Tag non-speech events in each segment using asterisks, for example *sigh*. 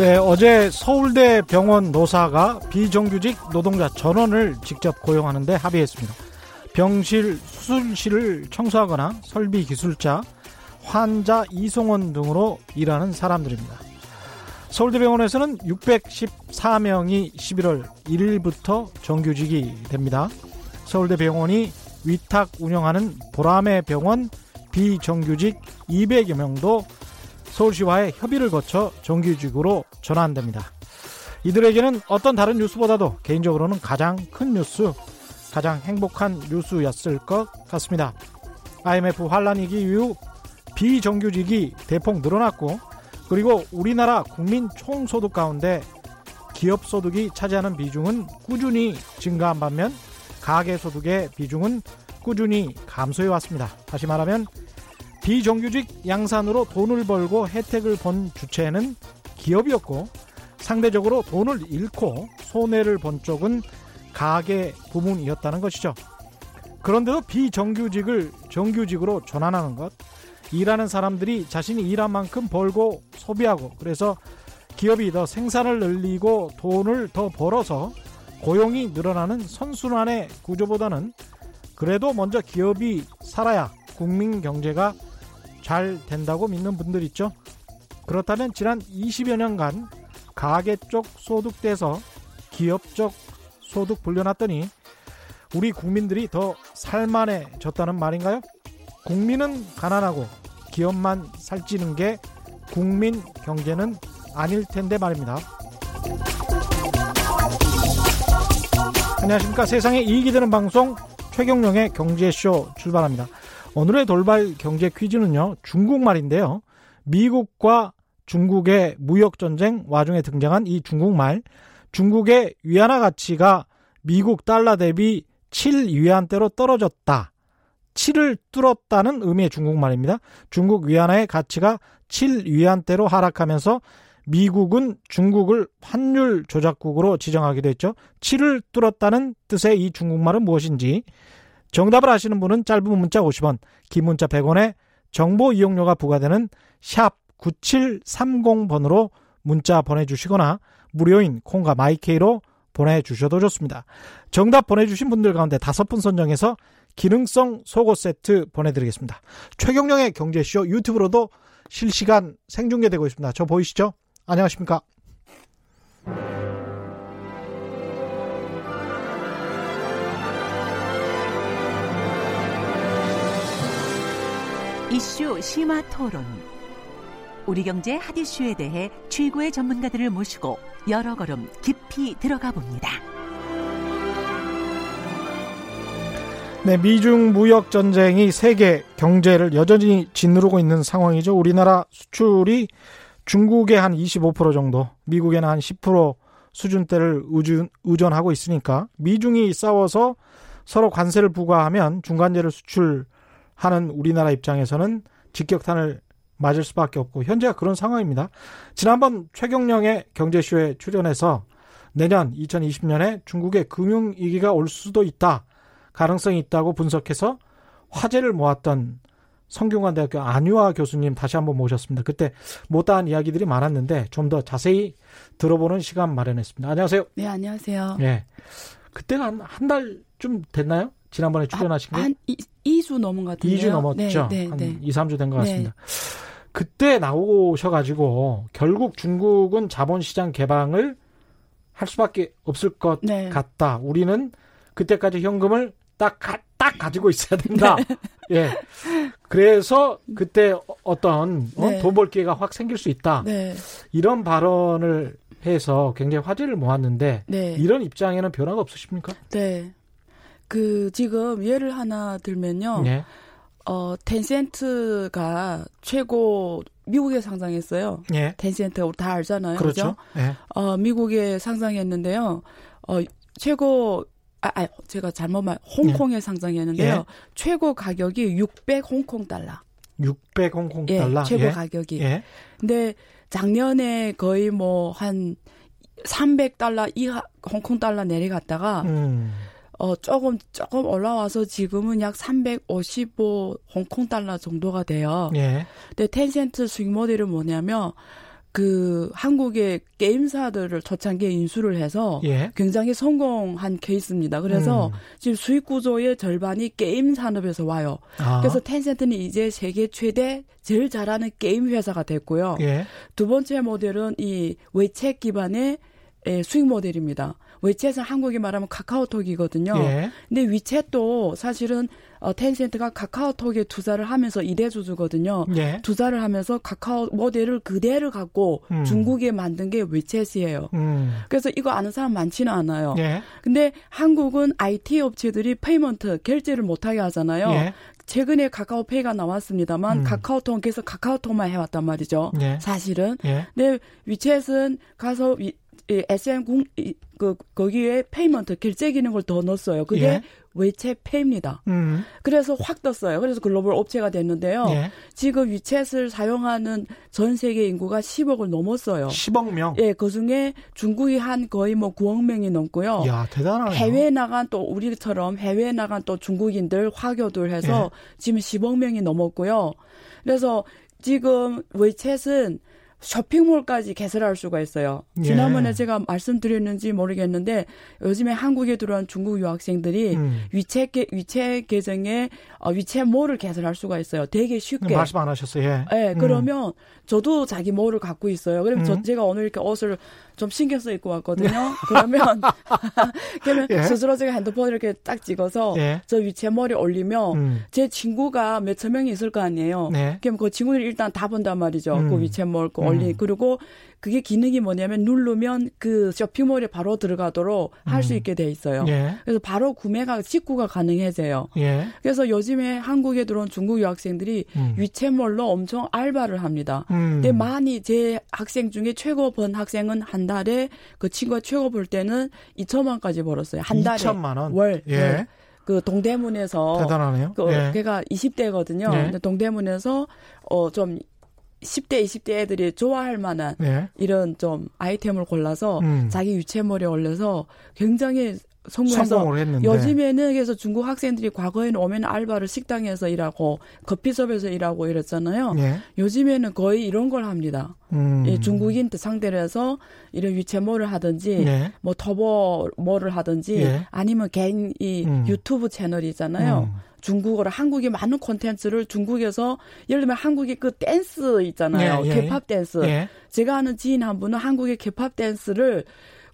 네, 어제 서울대 병원 노사가 비정규직 노동자 전원을 직접 고용하는데 합의했습니다. 병실, 수술실을 청소하거나 설비 기술자, 환자 이송원 등으로 일하는 사람들입니다. 서울대병원에서는 614명이 11월 1일부터 정규직이 됩니다. 서울대병원이 위탁 운영하는 보람의 병원 비정규직 200여 명도 서울시와의 협의를 거쳐 정규직으로 전환됩니다. 이들에게는 어떤 다른 뉴스보다도 개인적으로는 가장 큰 뉴스, 가장 행복한 뉴스였을 것 같습니다. IMF 환란위기 이후 비정규직이 대폭 늘어났고 그리고 우리나라 국민 총소득 가운데 기업 소득이 차지하는 비중은 꾸준히 증가한 반면 가계 소득의 비중은 꾸준히 감소해 왔습니다. 다시 말하면 비정규직 양산으로 돈을 벌고 혜택을 본 주체는 기업이었고 상대적으로 돈을 잃고 손해를 본 쪽은 가계 부문이었다는 것이죠. 그런데도 비정규직을 정규직으로 전환하는 것, 일하는 사람들이 자신이 일한 만큼 벌고 소비하고 그래서 기업이 더 생산을 늘리고 돈을 더 벌어서 고용이 늘어나는 선순환의 구조보다는 그래도 먼저 기업이 살아야 국민 경제가 잘 된다고 믿는 분들 있죠. 그렇다면 지난 20여 년간 가계 쪽 소득 떼서 기업 쪽 소득 불려놨더니 우리 국민들이 더 살만해졌다는 말인가요? 국민은 가난하고 기업만 살찌는 게 국민 경제는 아닐 텐데 말입니다. 안녕하십니까. 세상에 이익이 되는 방송 최경령의 경제쇼 출발합니다. 오늘의 돌발 경제 퀴즈는요, 중국말인데요. 미국과 중국의 무역전쟁 와중에 등장한 이 중국말, 중국의 위안화 가치가 미국 달러 대비 7위안대로 떨어졌다. 7을 뚫었다는 의미의 중국말입니다. 중국 위안화의 가치가 7위안대로 하락하면서 미국은 중국을 환율 조작국으로 지정하기도 했죠. 7을 뚫었다는 뜻의 이 중국말은 무엇인지 정답을 아시는 분은 짧은 문자 50원, 긴 문자 100원에 정보 이용료가 부과되는 샵 9730번으로 문자 보내주시거나 무료인 콩과 마이케이로 보내주셔도 좋습니다. 정답 보내주신 분들 가운데 다섯 분 선정해서 기능성 속옷 세트 보내드리겠습니다. 최경령의 경제쇼 유튜브로도 실시간 생중계되고 있습니다. 저 보이시죠? 안녕하십니까? 이슈 심화 토론. 우리 경제 핫 이슈에 대해 최고의 전문가들을 모시고 여러 걸음 깊이 들어가 봅니다. 네, 미중 무역 전쟁이 세계 경제를 여전히 짓누르고 있는 상황이죠. 우리나라 수출이 중국에 한25% 정도, 미국에는 한 10% 수준대를 의존 하고 있으니까 미중이 싸워서 서로 관세를 부과하면 중간재를 수출 하는 우리나라 입장에서는 직격탄을 맞을 수밖에 없고 현재가 그런 상황입니다. 지난번 최경령의 경제쇼에 출연해서 내년 2020년에 중국의 금융 위기가 올 수도 있다. 가능성이 있다고 분석해서 화제를 모았던 성균관대학교 안유아 교수님 다시 한번 모셨습니다. 그때 못다한 이야기들이 많았는데 좀 더 자세히 들어보는 시간 마련했습니다. 안녕하세요. 네, 안녕하세요. 네. 그때가 한 달쯤 됐나요? 지난번에 출연하신 게? 한 2, 주 넘은 것 같은데요. 2주 넘었죠. 네, 네, 한 네. 2, 3주 된 것 같습니다. 네. 그때 나오셔가지고 결국 중국은 자본시장 개방을 할 수밖에 없을 것 네. 같다. 우리는 그때까지 현금을 딱, 딱 가지고 있어야 된다. *laughs* 네. 예. 그래서 그때 어떤 어? 네. 돈벌 기회가 확 생길 수 있다. 네. 이런 발언을 해서 굉장히 화제를 모았는데 네. 이런 입장에는 변화가 없으십니까? 네. 그 지금 예를 하나 들면요. 네. 어 텐센트가 최고 미국에 상장했어요. 예. 텐센트 우리 다 알잖아요. 그렇죠. 그죠? 예. 어 미국에 상장했는데요. 어 최고 아, 아 제가 잘못 말 홍콩에 예. 상장했는데요. 예. 최고 가격이 600 홍콩 달러. 600 홍콩 예, 달러. 최고 예. 가격이. 예. 근데 작년에 거의 뭐 한 300달러 이하 홍콩 달러 내려갔다가 음. 어 조금 조금 올라와서 지금은 약 355 홍콩 달러 정도가 돼요. 예. 근데 텐센트 수익 모델은 뭐냐면 그 한국의 게임사들을 초창기에 인수를 해서 예. 굉장히 성공한 케이스입니다. 그래서 음. 지금 수익 구조의 절반이 게임 산업에서 와요. 아. 그래서 텐센트는 이제 세계 최대 제일 잘하는 게임 회사가 됐고요. 예. 두 번째 모델은 이 위챗 기반의 수익 모델입니다. 위챗은 한국에 말하면 카카오톡이거든요. 예. 근데 위챗도 사실은 어, 텐센트가 카카오톡에 투자를 하면서 이대주주거든요. 예. 투자를 하면서 카카오 모델을 그대로 갖고 음. 중국에 만든 게 위챗이에요. 음. 그래서 이거 아는 사람 많지는 않아요. 예. 근데 한국은 IT 업체들이 payment 결제를 못하게 하잖아요. 예. 최근에 카카오페이가 나왔습니다만 음. 카카오톡은 계속 카카오톡만 해왔단 말이죠. 예. 사실은. 예. 근데 위챗은 가서 위, SM 공, 그, 거기에 payment 결제 기능을 더 넣었어요. 그게 예. 위챗 페이입니다. 음. 그래서 확 떴어요. 그래서 글로벌 업체가 됐는데요. 예. 지금 위챗을 사용하는 전 세계 인구가 10억을 넘었어요. 10억 명? 예, 그 중에 중국이 한 거의 뭐 9억 명이 넘고요. 야, 대단하네요. 해외 나간 또 우리처럼 해외 나간 또 중국인들, 화교들 해서 예. 지금 10억 명이 넘었고요. 그래서 지금 위챗은 쇼핑몰까지 개설할 수가 있어요. 예. 지난번에 제가 말씀드렸는지 모르겠는데 요즘에 한국에 들어온 중국 유학생들이 음. 계, 위챗 계정에 어, 위챗몰을 개설할 수가 있어요. 되게 쉽게. 말씀 안 하셨어요. 예. 네, 그러면 음. 저도 자기 몰을 갖고 있어요. 그러면 음. 저, 제가 오늘 이렇게 옷을 좀 신경 써 입고 왔거든요. 그러면 *laughs* 그러면 예. 스스로 제가 핸드폰을 이렇게 딱 찍어서 예. 저 위치에 머리 올리면 음. 제 친구가 몇천 명이 있을 거 아니에요. 네. 그럼 그 친구들이 일단 다 본단 말이죠. 그 음. 그 위치에 뭘 음. 올리 그리고 그게 기능이 뭐냐면 누르면 그 쇼핑몰에 바로 들어가도록 음. 할수 있게 돼 있어요. 예. 그래서 바로 구매가 직구가 가능해져요. 예. 그래서 요즘에 한국에 들어온 중국 유학생들이 음. 위챗몰로 엄청 알바를 합니다. 음. 근데 많이 제 학생 중에 최고 번 학생은 한 달에 그 친구가 최고 벌 때는 2천만 원까지 벌었어요. 한 달에 2천만 원. 월. 예. 월. 그 동대문에서 대단하네요. 그 예. 걔가 20대거든요. 예. 근데 동대문에서 어좀 10대, 20대 애들이 좋아할 만한 네. 이런 좀 아이템을 골라서 음. 자기 유채머리에 올려서 굉장히 성공해서 요즘에는 그래서 중국 학생들이 과거에는 오면 알바를 식당에서 일하고 커피숍에서 일하고 이랬잖아요. 네. 요즘에는 거의 이런 걸 합니다. 음. 이 중국인 상대로 해서 이런 유채모를 하든지 네. 뭐 터보 뭐를 하든지 네. 아니면 개인 이 음. 유튜브 채널이잖아요. 음. 중국어로 한국의 많은 콘텐츠를 중국에서 예를 들면 한국의 그 댄스 있잖아요. 예, 예. 케팝 댄스. 예. 제가 아는 지인 한 분은 한국의 케팝 댄스를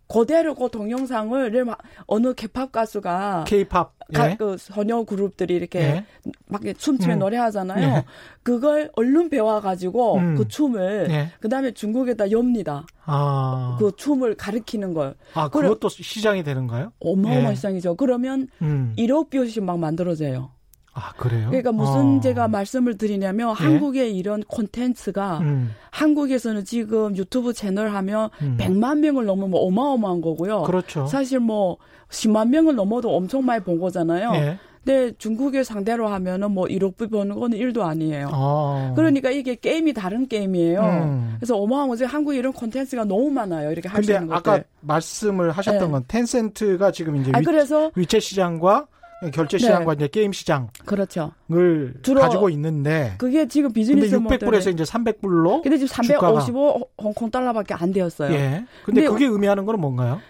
그대로 그 동영상을 어느 케팝 가수가 케이팝 예. 그 소녀 그룹들이 이렇게 예. 막 춤추며 음. 노래하잖아요. 예. 그걸 얼른 배워가지고 음. 그 춤을 예. 그 다음에 중국에다 엽니다. 아. 그 춤을 가르키는 걸. 아 그것도 시장이 되는가요? 어마어마한 예. 시장이죠. 그러면 음. 1억 view씩 막 만들어져요. 아, 그래요? 그러니까 무슨 어. 제가 말씀을 드리냐면 예? 한국의 이런 콘텐츠가 음. 한국에서는 지금 유튜브 채널 하면 음. 100만 명을 넘으면 어마어마한 거고요. 그렇죠. 사실 뭐 10만 명을 넘어도 엄청 많이 본 거잖아요. 예. 근데 중국을 상대로 하면은 뭐 1억 불 버는 거는 1도 아니에요. 아. 그러니까 이게 게임이 다른 게임이에요. 음. 그래서 어마어마한 거지 한국에 이런 콘텐츠가 너무 많아요. 이렇게 할 수 있는 것들. 아까 말씀을 하셨던 네. 건 텐센트가 지금 이제 아, 위, 그래서 위챗 시장과 결제 시장과 네. 이제 게임 시장을 그렇죠. 가지고 있는데 그게 지금 비즈니스 근데 600불에서 이제 300불로 근데 지금 355 홍콩 달러밖에 안 되었어요. 예. 근데, 근데 그게 의미하는 거는 뭔가요?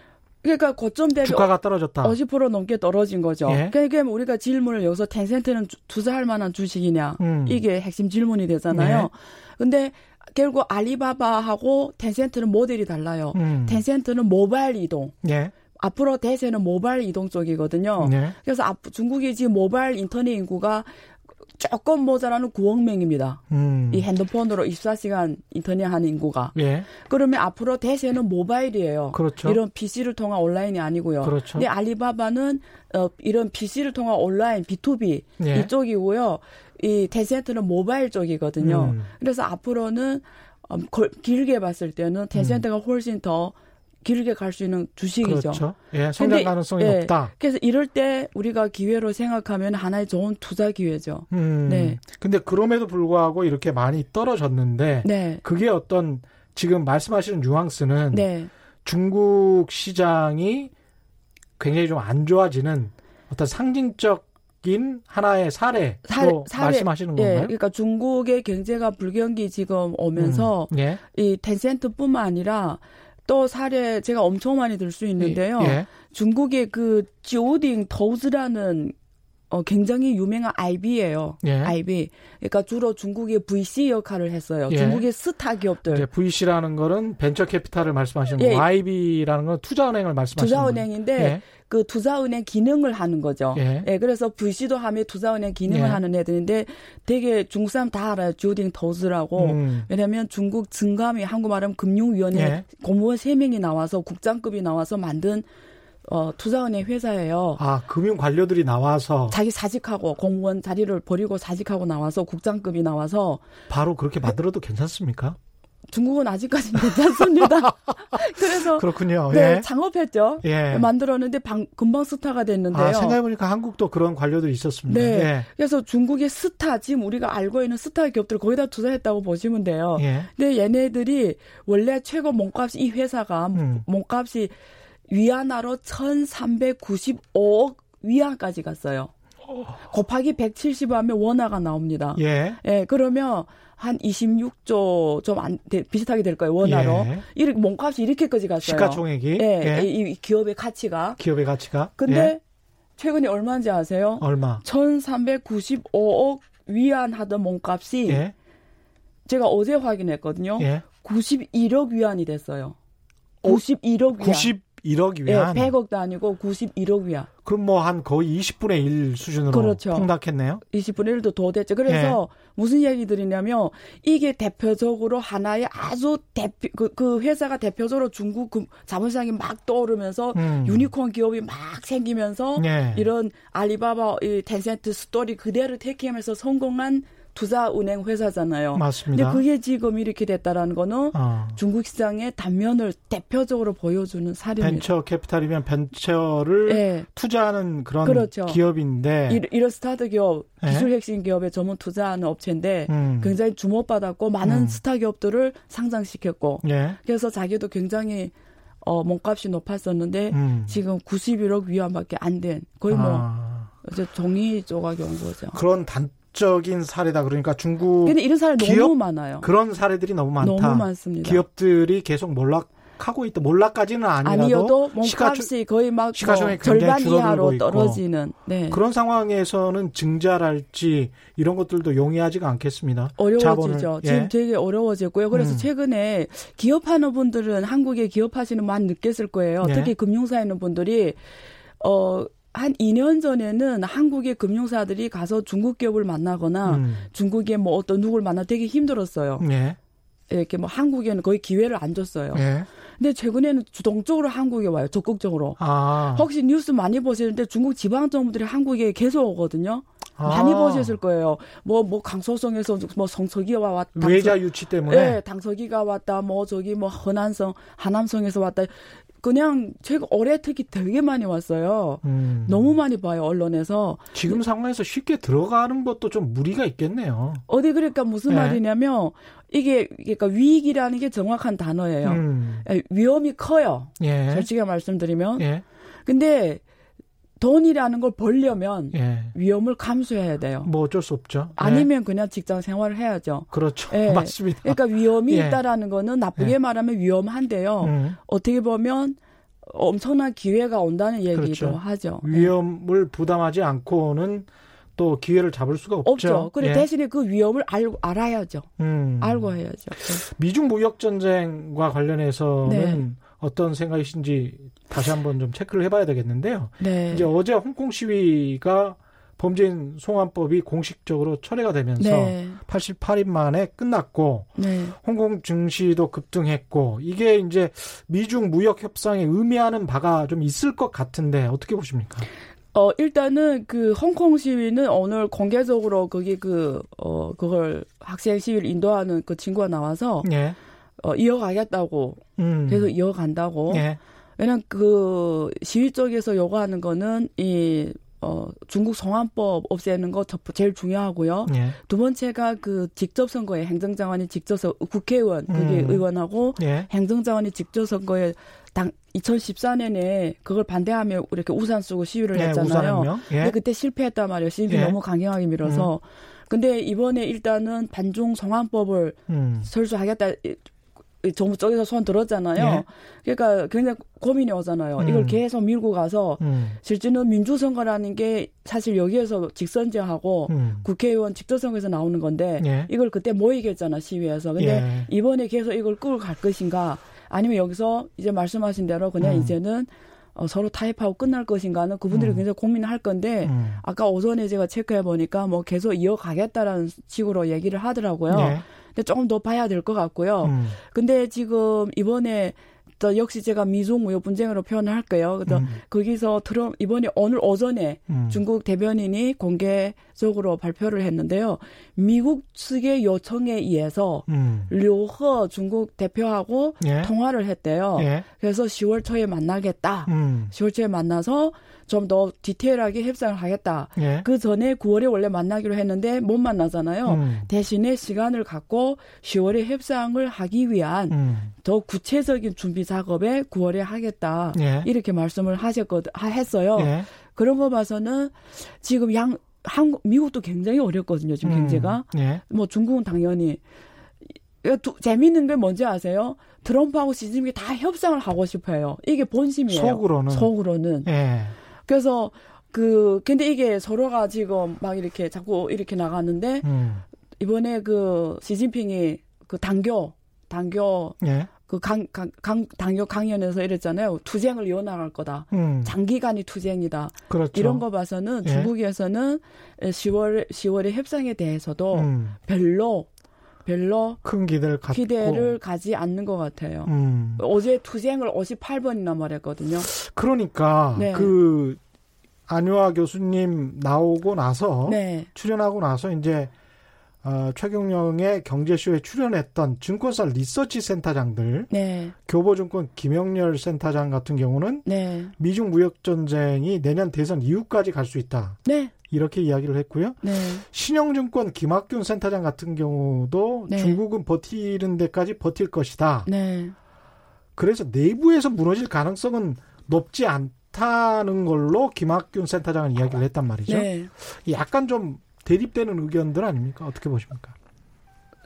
그러니까 고점 대비 주가가 떨어졌다. 50% 넘게 떨어진 거죠. 예? 그러니까 우리가 질문을 여기서 텐센트는 투자할 만한 주식이냐 음. 이게 핵심 질문이 되잖아요. 예? 근데 결국 알리바바하고 텐센트는 모델이 달라요. 음. 텐센트는 모바일 이동. 예. 앞으로 대세는 모바일 이동 쪽이거든요. 네. 그래서 중국이 지금 모바일 인터넷 인구가 조금 모자라는 9억 명입니다. 음. 이 핸드폰으로 24시간 인터넷 하는 인구가. 예. 그러면 앞으로 대세는 모바일이에요. 그렇죠. 이런 PC를 통한 온라인이 아니고요. 그렇죠. 근데 알리바바는 어, 이런 PC를 통한 온라인 B2B 예. 이쪽이고요. 이 텐센트는 모바일 쪽이거든요. 음. 그래서 앞으로는 음, 길게 봤을 때는 텐센트가 음. 훨씬 더 길게 갈 수 있는 주식이죠. 그렇죠. 예, 성장 가능성이 예, 높다. 그래서 이럴 때 우리가 기회로 생각하면 하나의 좋은 투자 기회죠. 음, 네. 근데 그럼에도 불구하고 이렇게 많이 떨어졌는데 네. 그게 어떤 지금 말씀하시는 뉘앙스는 네. 중국 시장이 굉장히 좀 안 좋아지는 어떤 상징적 인 하나의 사례로 사례, 사례, 말씀하시는 예, 건가요? 그러니까 중국의 경제가 불경기 지금 오면서 음, 예. 이 텐센트뿐만 아니라 또 사례 제가 엄청 많이 들 수 있는데요. 예. 중국의 그 지우딩 터우즈라는 어, 굉장히 유명한 IB예요. 예. IB. 그러니까 주로 중국의 VC 역할을 했어요. 예. 중국의 스타 기업들. VC라는 거는 벤처 캐피탈을 말씀하시는 예. 거고 IB라는 건 투자은행을 말씀하시는 거예요. 투자은행인데 예. 그 투자은행 기능을 하는 거죠. 예. 예 그래서 VC도 하면 투자은행 기능을 예. 하는 애들인데 되게 중국 사람 다 알아요. 주딩 더즈라고. 음. 왜냐면 중국 증감이 한국 말하면 금융위원회 예. 공무원 3명이 나와서 국장급이 나와서 만든 어, 투자은행 회사예요. 아, 금융 관료들이 나와서 자기 사직하고 공무원 자리를 버리고 사직하고 나와서 국장급이 나와서 바로 그렇게 만들어도 괜찮습니까? 중국은 아직까지는 괜찮습니다. *laughs* 그래서 그렇군요. 네, 예. 창업했죠. 예. 만들었는데 방, 금방 스타가 됐는데요. 아, 생각해보니까 한국도 그런 관료들이 있었습니다. 네. 예. 그래서 중국의 스타 지금 우리가 알고 있는 스타 기업들 거의 다 투자했다고 보시면 돼요. 예. 근데 얘네들이 원래 최고 몸값이 이 회사가 음. 몸값이 위안화로 1,395억 위안까지 갔어요. 곱하기 170 하면 원화가 나옵니다. 예. 예, 그러면 한 26조 좀 안 비슷하게 될 거예요 원화로. 예. 이렇게 몸값이 이렇게까지 갔어요. 시가총액이. 예. 예. 이, 이, 기업의 가치가. 기업의 가치가. 근데 예. 최근에 얼마인지 아세요? 얼마? 1,395억 위안 하던 몸값이 예. 제가 어제 확인했거든요. 91억 예. 위안이 됐어요. 91억 위안. 91억 위안. 예, 100억도 아니고 91억 위안. 그럼 뭐 한 거의 20분의 1 수준으로 그렇죠. 폭락했네요. 20분의 1도 더 됐죠. 그래서 예. 무슨 얘기들이냐면 이게 대표적으로 하나의 아주 대표 그, 그 회사가 대표적으로 중국 그 자본시장이 막 떠오르면서 음. 유니콘 기업이 막 생기면서 예. 이런 알리바바 이 텐센트 스토리 그대로 택하면서 성공한 투자은행 회사잖아요. 맞습니다. 근데 그게 지금 이렇게 됐다라는 거는 어. 중국 시장의 단면을 대표적으로 보여주는 사례입니다. 벤처 캐피탈이면 벤처를 네. 투자하는 그런 그렇죠. 기업인데 이, 이런 스타트 기업, 네. 기술 핵심 기업에 전문 투자하는 업체인데 음. 굉장히 주목받았고 많은 음. 스타 기업들을 상장시켰고 네. 그래서 자기도 굉장히 어, 몸값이 높았었는데 음. 지금 91억 위안밖에 안 된 거의 뭐 아. 이제 종이 조각이 온 거죠. 그런 단 적인 사례다. 그러니까 중국 근데 이런 사례 기업, 너무 많아요. 그런 사례들이 너무 많다. 너무 많습니다. 기업들이 계속 몰락 하고 있다. 몰락까지는 아니라도 아니어도 몸값이 거의 막뭐 절반 이하로 떨어지는 네. 그런 상황에서는 증자랄지 이런 것들도 용이하지가 않겠습니다. 어려워지죠. 예. 지금 되게 어려워졌고요. 그래서 음. 최근에 기업하는 분들은 한국에 기업하시는 많이 느꼈을 거예요. 예. 특히 금융사에 있는 분들이 어. 한 2년 전에는 한국의 금융사들이 가서 중국 기업을 만나거나 음. 중국의 뭐 어떤 누구를 만나 되게 힘들었어요. 예. 이렇게 뭐 한국에는 거의 기회를 안 줬어요. 예. 근데 최근에는 주동적으로 한국에 와요. 적극적으로. 아. 혹시 뉴스 많이 보시는데 중국 지방 정부들이 한국에 계속 오거든요. 아. 많이 보셨을 거예요. 뭐, 뭐, 강소성에서 뭐 성서기가 왔다. 외자 유치 때문에? 네, 당서기가 왔다. 뭐, 저기 뭐, 허난성, 하남성에서 왔다. 그냥 제가 특히 되게 많이 왔어요. 음. 너무 많이 봐요 언론에서. 지금 상황에서 쉽게 들어가는 것도 좀 무리가 있겠네요. 어디 그러니까 무슨 네. 말이냐면 이게 그러니까 위기라는 게 정확한 단어예요. 음. 예, 위험이 커요. 예. 솔직히 말씀드리면. 예. 근데 돈이라는 걸 벌려면 예. 위험을 감수해야 돼요. 뭐 어쩔 수 없죠. 아니면 예. 그냥 직장 생활을 해야죠. 그렇죠. 예. *laughs* 맞습니다. 그러니까 위험이 예. 있다라는 거는 나쁘게 예. 말하면 위험한데요. 음. 어떻게 보면 엄청난 기회가 온다는 얘기도 그렇죠. 하죠. 예. 위험을 부담하지 않고는 또 기회를 잡을 수가 없죠. 없죠. 그래 예. 대신에 그 위험을 알, 알아야죠. 음. 알고 해야죠. 미중 무역 전쟁과 관련해서는 네. 어떤 생각이신지 다시 한번 좀 체크를 해봐야 되겠는데요. 네. 이제 어제 홍콩 시위가 범죄인 송환법이 공식적으로 철회가 되면서 네. 88일 만에 끝났고 네. 홍콩 증시도 급등했고 이게 이제 미중 무역 협상에 의미하는 바가 좀 있을 것 같은데 어떻게 보십니까? 어, 일단은 그 홍콩 시위는 오늘 공개적으로 거기 그, 어, 그걸 학생 시위를 인도하는 그 친구가 나와서 예. 어, 이어가겠다고 음. 계속 이어간다고. 예. 왜냐면 그 시위 쪽에서 요구하는 거는 이 어, 중국 성환법 없애는 거 제일 중요하고요. 예. 두 번째가 그 직접 선거에 행정장관이 직접 선 국회의원 그게 음. 의원하고 예. 행정장관이 직접 선거에 당 2014년에 그걸 반대하며 이렇게 우산 쓰고 시위를 네, 했잖아요. 예. 근데 그때 실패했단 말이에요. 시진핑 예. 너무 강경하게 밀어서. 음. 근데 이번에 일단은 반중 성환법을 음. 설수하겠다 정부 쪽에서 손 들었잖아요. 예. 그러니까 굉장히 고민이 오잖아요. 음. 이걸 계속 밀고 가서 음. 실제는 민주선거라는 게 사실 여기에서 직선제하고 음. 국회의원 직접선거에서 나오는 건데 예. 이걸 그때 모이겠잖아 시위에서. 근데 예. 이번에 계속 이걸 끌고 갈 것인가 아니면 여기서 이제 말씀하신 대로 그냥 음. 이제는 어, 서로 타협하고 끝날 것인가는 그분들이 음. 굉장히 고민을 할 건데 음. 아까 오전에 제가 체크해 보니까 뭐 계속 이어가겠다라는 식으로 얘기를 하더라고요. 네. 근데 조금 더 봐야 될 것 같고요. 음. 근데 지금 이번에 또 역시 제가 미중 무역 분쟁으로 표현을 할게요. 그래서 음. 거기서 트럼 이번에 오늘 오전에 음. 중국 대변인이 공개적으로 발표를 했는데요. 미국 측의 요청에 의해서 음. 류허 중국 대표하고 예. 통화를 했대요. 예. 그래서 10월 초에 만나겠다. 음. 10월 초에 만나서 좀 더 디테일하게 협상을 하겠다. 예. 그 전에 9월에 원래 만나기로 했는데 못 만나잖아요. 음. 대신에 시간을 갖고 10월에 협상을 하기 위한 음. 더 구체적인 준비 작업에 9월에 하겠다. 예. 이렇게 말씀을 하셨거든, 했어요. 예. 그런 거 봐서는 지금 양, 한국, 미국도 굉장히 어렵거든요. 지금 음. 경제가. 예. 뭐 중국은 당연히. 두, 재미있는 게 뭔지 아세요? 트럼프하고 시진핑이 다 협상을 하고 싶어요. 이게 본심이에요. 속으로는. 속으로는. 예. 그래서 그 근데 이게 서로가 지금 막 이렇게 자꾸 이렇게 나가는데 음. 이번에 그 시진핑이 그 당교 당교 예. 그 강, 강, 강, 당교 강연에서 이랬잖아요. 투쟁을 이어나갈 거다. 음. 장기간이 투쟁이다. 그렇죠. 이런 거 봐서는 예. 중국에서는 10월, 10월의 협상에 대해서도 음. 별로 별로 큰 기대를, 갖고. 기대를 가지 않는 것 같아요. 음. 어제 투쟁을 58번이나 말했거든요. 그러니까 네. 그 안유아 교수님 나오고 나서 네. 출연하고 나서 이제 어, 최경영의 경제쇼에 출연했던 증권사 리서치 센터장들, 네. 교보증권 김영렬 센터장 같은 경우는 네. 미중 무역 전쟁이 내년 대선 이후까지 갈 수 있다. 네. 이렇게 이야기를 했고요. 네. 신영증권 김학균 센터장 같은 경우도 네. 중국은 버티는 데까지 버틸 것이다. 네. 그래서 내부에서 무너질 가능성은 높지 않다는 걸로 김학균 센터장은 이야기를 했단 말이죠. 네. 약간 좀 대립되는 의견들 아닙니까? 어떻게 보십니까?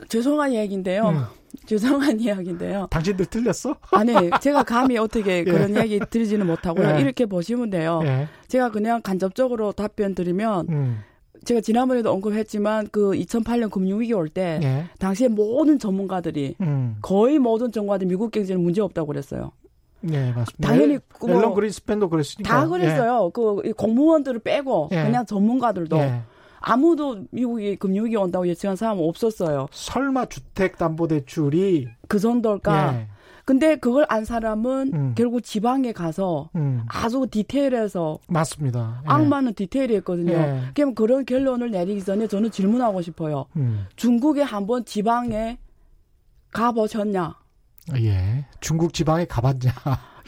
죄송한 이야기인데요. 음. 죄송한 이야기인데요. 당신들 틀렸어? 아니, 제가 감히 어떻게 *laughs* 예. 그런 이야기 드리지는 못하고요. 예. 이렇게 보시면 돼요. 예. 제가 그냥 간접적으로 답변 드리면 음. 제가 지난번에도 언급했지만 그 2008년 금융위기 올때 예. 당시에 모든 전문가들이 음. 거의 모든 전문가들이 미국 경제는 문제 없다고 그랬어요. 네, 맞습니다. 당연히 뭐 앨런 그린스팬도 그랬으니까. 다 그랬어요. 예. 그 공무원들을 빼고 예. 그냥 전문가들도 아무도 미국이 금융위기 온다고 예측한 사람 은 없었어요. 설마 주택담보대출이 그 정도일까? 예. 근데 그걸 안 사람은 음. 결국 지방에 가서 음. 아주 디테일해서 맞습니다. 예. 악마는 디테일이었거든요. 예. 그럼 그런 결론을 내리기 전에 저는 질문하고 싶어요. 음. 중국에 한번 지방에 가보셨냐? 예. 중국 지방에 가봤냐?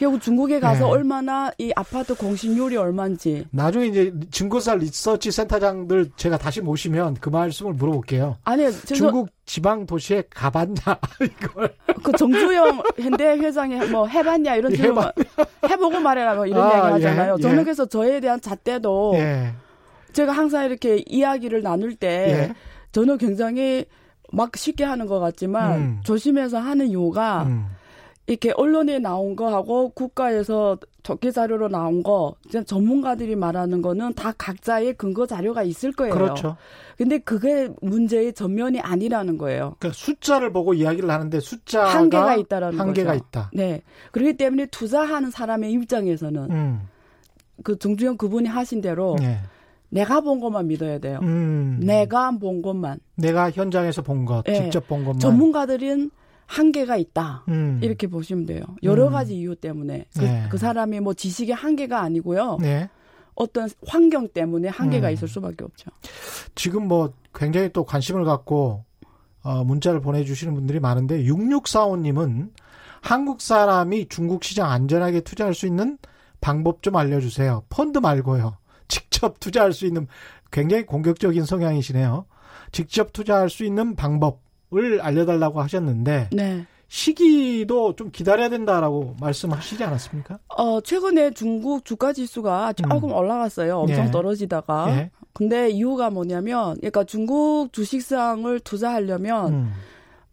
결국 중국에 가서 네. 얼마나 이 아파트 공신률이 얼마인지. 나중에 이제 증거사 리서치 센터장들 제가 다시 모시면 그 말씀을 물어볼게요. 아니요. 중국 지방 도시에 가봤냐 *laughs* 이걸. 그 정주영 현대 회장이 뭐 해봤냐 이런 질문 해보고 말해라 뭐 이런 아, 얘기 하잖아요. 예, 저는 예. 그래서 저에 대한 잣대도 예. 제가 항상 이렇게 이야기를 나눌 때 예. 저는 굉장히 막 쉽게 하는 것 같지만 음. 조심해서 하는 이유가 음. 이렇게 언론에 나온 거하고 국가에서 적기 자료로 나온 거, 전문가들이 말하는 거는 다 각자의 근거 자료가 있을 거예요. 그렇죠. 근데 그게 문제의 전면이 아니라는 거예요. 그러니까 숫자를 보고 이야기를 하는데 숫자가 한계가 있다라는 한계가 거죠. 있다. 네. 그렇기 때문에 투자하는 사람의 입장에서는 음. 그 정주영 그분이 하신 대로 네. 내가 본 것만 믿어야 돼요. 음. 내가 본 것만. 내가 현장에서 본 것, 네. 직접 본 것만. 전문가들은 한계가 있다. 음. 이렇게 보시면 돼요. 여러 음. 가지 이유 때문에. 그, 네. 그 사람이 뭐 지식의 한계가 아니고요. 네. 어떤 환경 때문에 한계가 음. 있을 수밖에 없죠. 지금 뭐 굉장히 또 관심을 갖고 어, 문자를 보내주시는 분들이 많은데 6645님은 한국 사람이 중국 시장 안전하게 투자할 수 있는 방법 좀 알려주세요. 펀드 말고요. *laughs* 직접 투자할 수 있는 굉장히 공격적인 성향이시네요. 직접 투자할 수 있는 방법 을 알려달라고 하셨는데 네. 시기도 좀 기다려야 된다라고 말씀하시지 않았습니까? 어, 최근에 중국 주가 지수가 조금 음. 올라갔어요. 엄청 예. 떨어지다가. 예. 근데 이유가 뭐냐면, 그러니까 중국 주식상을 투자하려면, 음.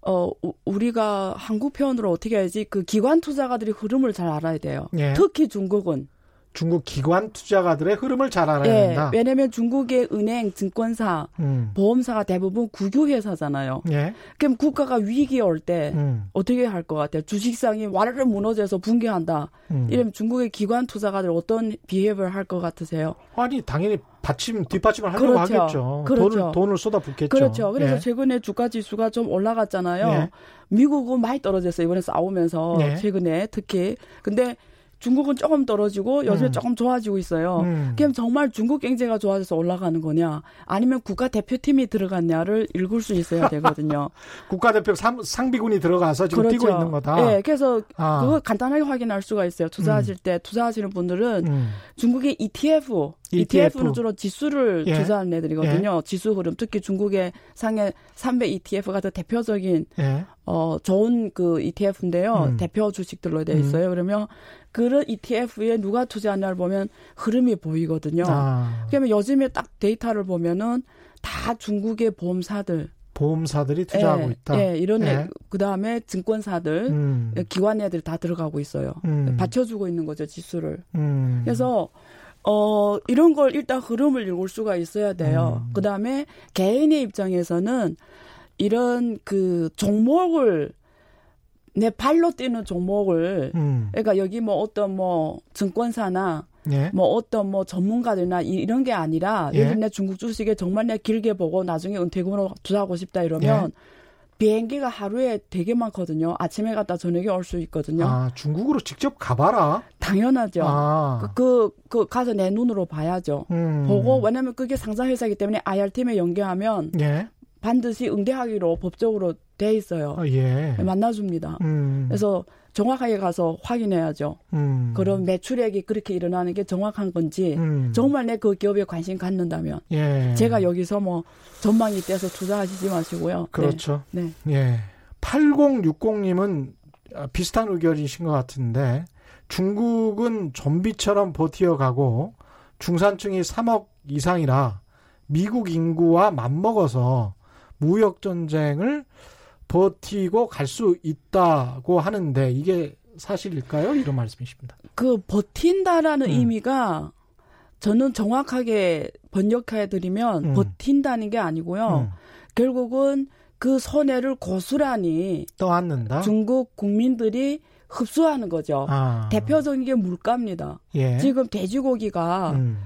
어, 우리가 한국 표현으로 어떻게 해야지, 그 기관 투자가들이 흐름을 잘 알아야 돼요. 예. 특히 중국은. 중국 기관 투자가들의 흐름을 잘 알아야 예, 된다. 왜냐하면 중국의 은행, 증권사, 음. 보험사가 대부분 국유 회사잖아요. 예. 그럼 국가가 위기에 올때 음. 어떻게 할 것 같아요? 주식상이 와르르 무너져서 붕괴한다. 음. 이러면 중국의 기관 투자가들 어떤 비협을 할 것 같으세요? 아니 당연히 받침 뒷받침을 하려고 그렇죠. 하겠죠. 그렇죠. 돈을, 돈을 쏟아붓겠죠. 그렇죠. 그래서 예. 최근에 주가 지수가 좀 올라갔잖아요. 예. 미국은 많이 떨어졌어요. 이번에 싸우면서 예. 최근에 특히. 근데 중국은 조금 떨어지고 요즘에 음. 조금 좋아지고 있어요. 음. 그럼 정말 중국 경제가 좋아져서 올라가는 거냐, 아니면 국가 대표팀이 들어갔냐를 읽을 수 있어야 되거든요. *laughs* 국가 대표 상비군이 들어가서 지금 그렇죠. 뛰고 있는 거다. 네, 그래서 아. 그거 간단하게 확인할 수가 있어요. 투자하실 음. 때 투자하시는 분들은 음. 중국의 ETF ETF는 주로 지수를 예. 투자하는 애들이거든요. 예. 지수 흐름, 특히 중국의 상해 300 ETF가 더 대표적인 예. 어 좋은 그 ETF인데요. 음. 대표 주식들로 되어 음. 있어요. 음. 그러면 그런 ETF에 누가 투자하냐를 보면 흐름이 보이거든요. 아. 그러면 요즘에 딱 데이터를 보면은 다 중국의 보험사들 보험사들이 투자하고 예, 있다. 예, 이런 예. 그 다음에 증권사들, 음. 기관 애들 다 들어가고 있어요. 음. 받쳐주고 있는 거죠 지수를. 음. 그래서 어, 이런 걸 일단 흐름을 읽을 수가 있어야 돼요. 음. 그 다음에 개인의 입장에서는 이런 그 종목을 내 발로 뛰는 종목을 음. 그러니까 여기 뭐 어떤 뭐 증권사나 예. 뭐 어떤 뭐 전문가들이나 이런 게 아니라 예. 요즘 내 중국 주식에 정말 내 길게 보고 나중에 은퇴금으로 투자하고 싶다 이러면 예. 비행기가 하루에 되게 많거든요. 아침에 갔다 저녁에 올 수 있거든요. 아, 중국으로 직접 가봐라? 당연하죠. 아. 그, 그, 그, 가서 내 눈으로 봐야죠. 음. 보고, 왜냐면 그게 상장회사이기 때문에 IR팀에 연계하면 예. 반드시 응대하기로 법적으로 돼 있어요. 아, 예. 만나줍니다. 음. 그래서 정확하게 가서 확인해야죠. 음. 그런 매출액이 그렇게 일어나는 게 정확한 건지 음. 정말 내 그 기업에 관심 갖는다면 예. 제가 여기서 뭐 전망이 떼서 투자하시지 마시고요. 그렇죠. 네. 네. 예. 8060님은 비슷한 의견이신 것 같은데 중국은 좀비처럼 버티어가고 중산층이 3억 이상이라 미국 인구와 맞먹어서 무역 전쟁을 버티고 갈 수 있다고 하는데 이게 사실일까요? 이런 말씀이십니다. 그 버틴다라는 음. 의미가 저는 정확하게 번역해 드리면 음. 버틴다는 게 아니고요. 음. 결국은 그 손해를 고스란히 떠안는다. 중국 국민들이 흡수하는 거죠. 아. 대표적인 게 물가입니다. 예. 지금 돼지고기가 음.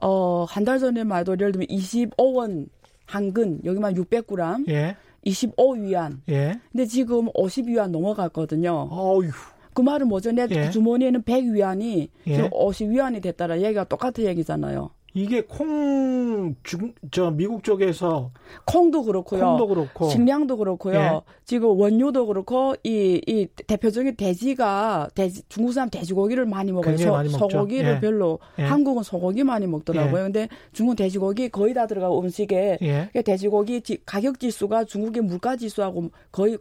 어, 한 달 전에만 해도 예를 들면 25원 한근 여기만 600g. 예. 25위안. 예. 근데 지금 50위안 넘어갔거든요. 어휴. 그 말은 뭐죠? 내 예. 주머니에는 100위안이 예. 지금 50위안이 됐다라 얘기가 똑같은 얘기잖아요. 이게 콩, 중, 저, 미국 쪽에서. 콩도 그렇고요. 콩도 그렇고. 식량도 그렇고요. 예. 지금 원료도 그렇고, 이, 이 대표적인 돼지가, 돼지, 중국 사람 돼지고기를 많이 먹어요. 소, 많이 소고기를 예. 별로. 예. 한국은 소고기 많이 먹더라고요. 예. 근데 중국 돼지고기 거의 다 들어가고 음식에. 예. 돼지고기 가격 지수가 중국의 물가 지수하고 거의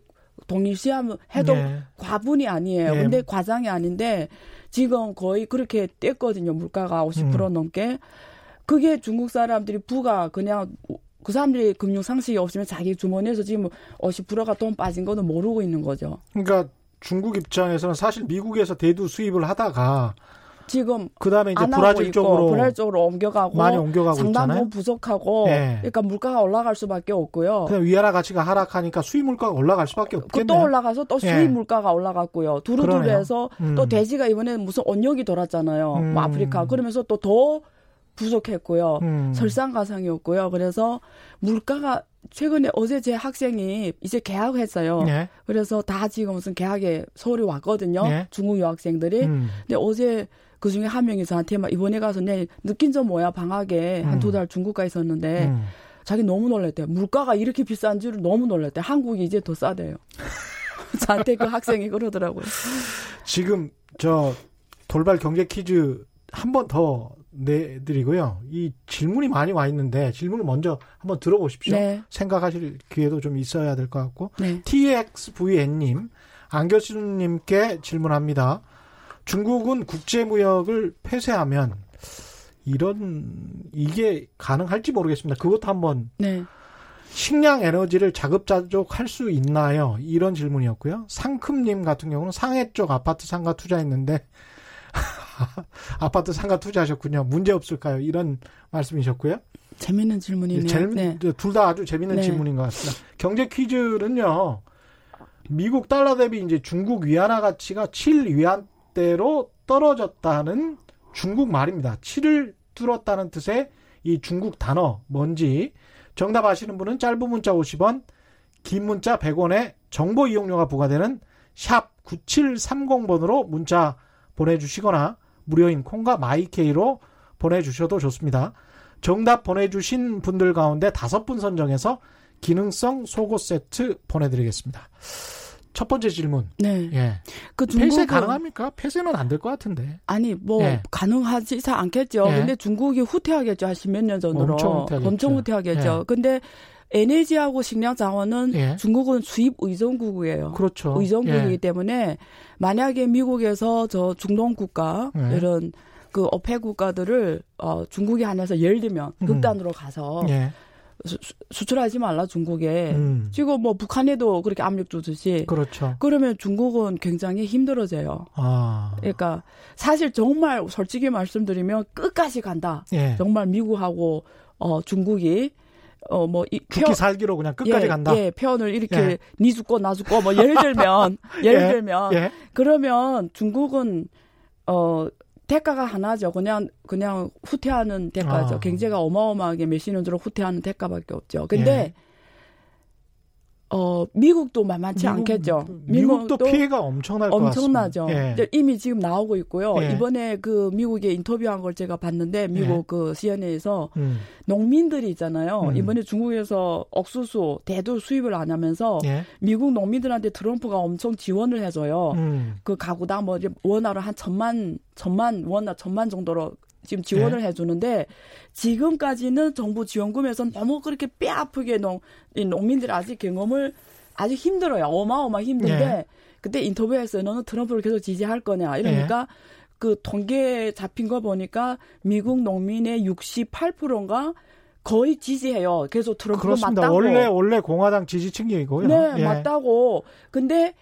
동일시하면 해도 예. 과분이 아니에요. 근데 과장이 아닌데 지금 거의 그렇게 뗐거든요. 물가가 50% 음. 넘게. 그게 중국 사람들이 부가 그냥 그 사람들이 금융 상식이 없으면 자기 주머니에서 지금 50%가 돈 빠진 거는 모르고 있는 거죠. 그러니까 중국 입장에서는 사실 미국에서 대두 수입을 하다가 지금 그다음에 이제 브라질 쪽으로 브라질 쪽으로 옮겨가고 많이 옮겨가고 상당부 부족하고 네. 그러니까 물가가 올라갈 수밖에 없고요. 그냥 위안화 가치가 하락하니까 수입 물가가 올라갈 수밖에 없겠네요. 또 올라가서 또 수입 네. 물가가 올라갔고요. 두루두루해서 음. 또 돼지가 이번에 무슨 언역이 돌았잖아요. 뭐 음. 뭐 아프리카 그러면서 또더 부족했고요. 음. 설상가상이었고요. 그래서 물가가 최근에 어제 제 학생이 이제 개학했어요. 네. 그래서 다 지금 무슨 개학에 서울에 왔거든요. 네. 중국 유학생들이. 음. 근데 어제 그 중에 한 명이 저한테 막 이번에 가서 내 느낀 점 뭐야 방학에 음. 한두 달 중국 가 있었는데 음. 자기 너무 놀랬대. 물가가 이렇게 비싼 줄을 너무 놀랬대. 한국이 이제 더 싸대요. *laughs* 저한테 그 학생이 그러더라고요. 지금 저 돌발 경제 퀴즈 한 번 더 내드리고요. 이 질문이 많이 와 있는데 질문을 먼저 한번 들어보십시오. 네. 생각하실 기회도 좀 있어야 될 것 같고. 네. TXVN님 안교수님께 질문합니다. 중국은 국제무역을 폐쇄하면 이런 이게 가능할지 모르겠습니다. 그것도 한번 네. 식량 에너지를 자급자족할 수 있나요? 이런 질문이었고요. 상큼님 같은 경우는 상해 쪽 아파트 상가 투자했는데 *laughs* 아파트 상가 투자하셨군요. 문제 없을까요? 이런 말씀이셨고요. 재밌는 질문이네요. 재 네. 둘다 아주 재밌는 네. 질문인 것 같습니다. 경제 퀴즈는요. 미국 달러 대비 이제 중국 위안화 가치가 7 위안대로 떨어졌다는 중국 말입니다. 7을 뚫었다는 뜻의 이 중국 단어 뭔지 정답 아시는 분은 짧은 문자 50원, 긴 문자 100원에 정보 이용료가 부과되는 샵 9730번으로 문자 보내주시거나 무료인 콩과 마이케이로 보내주셔도 좋습니다. 정답 보내주신 분들 가운데 다섯 분 선정해서 기능성 속옷 세트 보내드리겠습니다. 첫 번째 질문. 네. 예. 그 중국은, 폐쇄 가능합니까? 폐쇄는 안 될 것 같은데. 아니 뭐 예. 가능하지 않겠죠. 예. 근데 중국이 후퇴하겠죠. 한 십 몇 년 전으로. 엄청 후퇴하겠죠. 엄청 후퇴하겠죠. 예. 근데 에너지하고 식량 자원은 예. 중국은 수입 의존국이에요. 그렇죠. 의존국이기 예. 때문에 만약에 미국에서 저 중동 국가 예. 이런 그 어패 국가들을 어 중국이 안에서 예를 들면 음. 극단으로 가서 예. 수, 출하지 말라 중국에 음. 지금 뭐 북한에도 그렇게 압력 주듯이 그렇죠. 그러면 중국은 굉장히 힘들어져요. 아. 그러니까 사실 정말 솔직히 말씀드리면 끝까지 간다. 예. 정말 미국하고 어 중국이 어뭐 죽기 살기로 그냥 끝까지 예, 간다. 예, 표현을 이렇게 예. 니 죽고 나 죽고 뭐 예를 들면 *laughs* 예를 예, 들면 예. 그러면 중국은 어 대가가 하나죠. 그냥 그냥 후퇴하는 대가죠. 아. 경제가 어마어마하게 몇십 년 들어 후퇴하는 대가밖에 없죠. 근데 예. 어 미국도 만만치 미국, 않겠죠. 미국도, 미국도 피해가 엄청날 엄청나죠. 예. 이미 지금 나오고 있고요. 예. 이번에 그 미국에 인터뷰한 걸 제가 봤는데 미국 예. 그 CNN에서 음. 농민들이 있잖아요. 음. 이번에 중국에서 옥수수 대도 수입을 안 하면서 예. 미국 농민들한테 트럼프가 엄청 지원을 해줘요. 음. 그 가구당 뭐 원화로 한 천만 천만 원화 천만 정도로 지금 지원을 네. 해주는데 지금까지는 정부 지원금에서 너무 그렇게 뼈 아프게 농, 농민들 아직 경험을 아주 힘들어요. 어마어마 힘든데 네. 그때 인터뷰에서 너는 트럼프를 계속 지지할 거냐 이러니까 네. 그 통계 잡힌 거 보니까 미국 농민의 68%인가 거의 지지해요. 계속 트럼프가 맞다고. 원래 원래 공화당 지지층이고요. 네, 예. 맞다고. 근데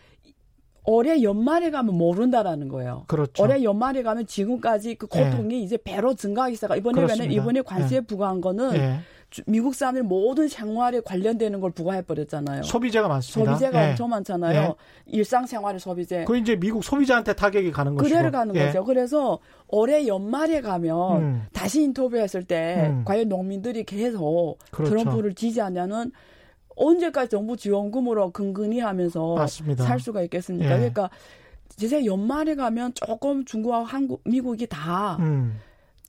올해 연말에 가면 모른다라는 거예요. 그렇죠. 올해 연말에 가면 지금까지 그 고통이 네. 이제 배로 증가하기 시작. 이번에는 이번에 관세 네. 부과한 거는 네. 미국 사람들 모든 생활에 관련되는 걸 부과해 버렸잖아요. 소비재가 많습니다. 소비재가 예. 엄청 많잖아요. 예. 일상 생활의 소비재. 그 이제 미국 소비자한테 타격이 가는 거죠. 그대로 가는 예. 거죠. 그래서 올해 연말에 가면 음. 다시 인터뷰했을 때 음. 과연 농민들이 계속 그렇죠. 트럼프를 지지하냐는 언제까지 정부 지원금으로 근근히 하면서 맞습니다. 살 수가 있겠습니까? 예. 그러니까 제가 연말에 가면 조금 중국하고 한국, 미국이 다 음,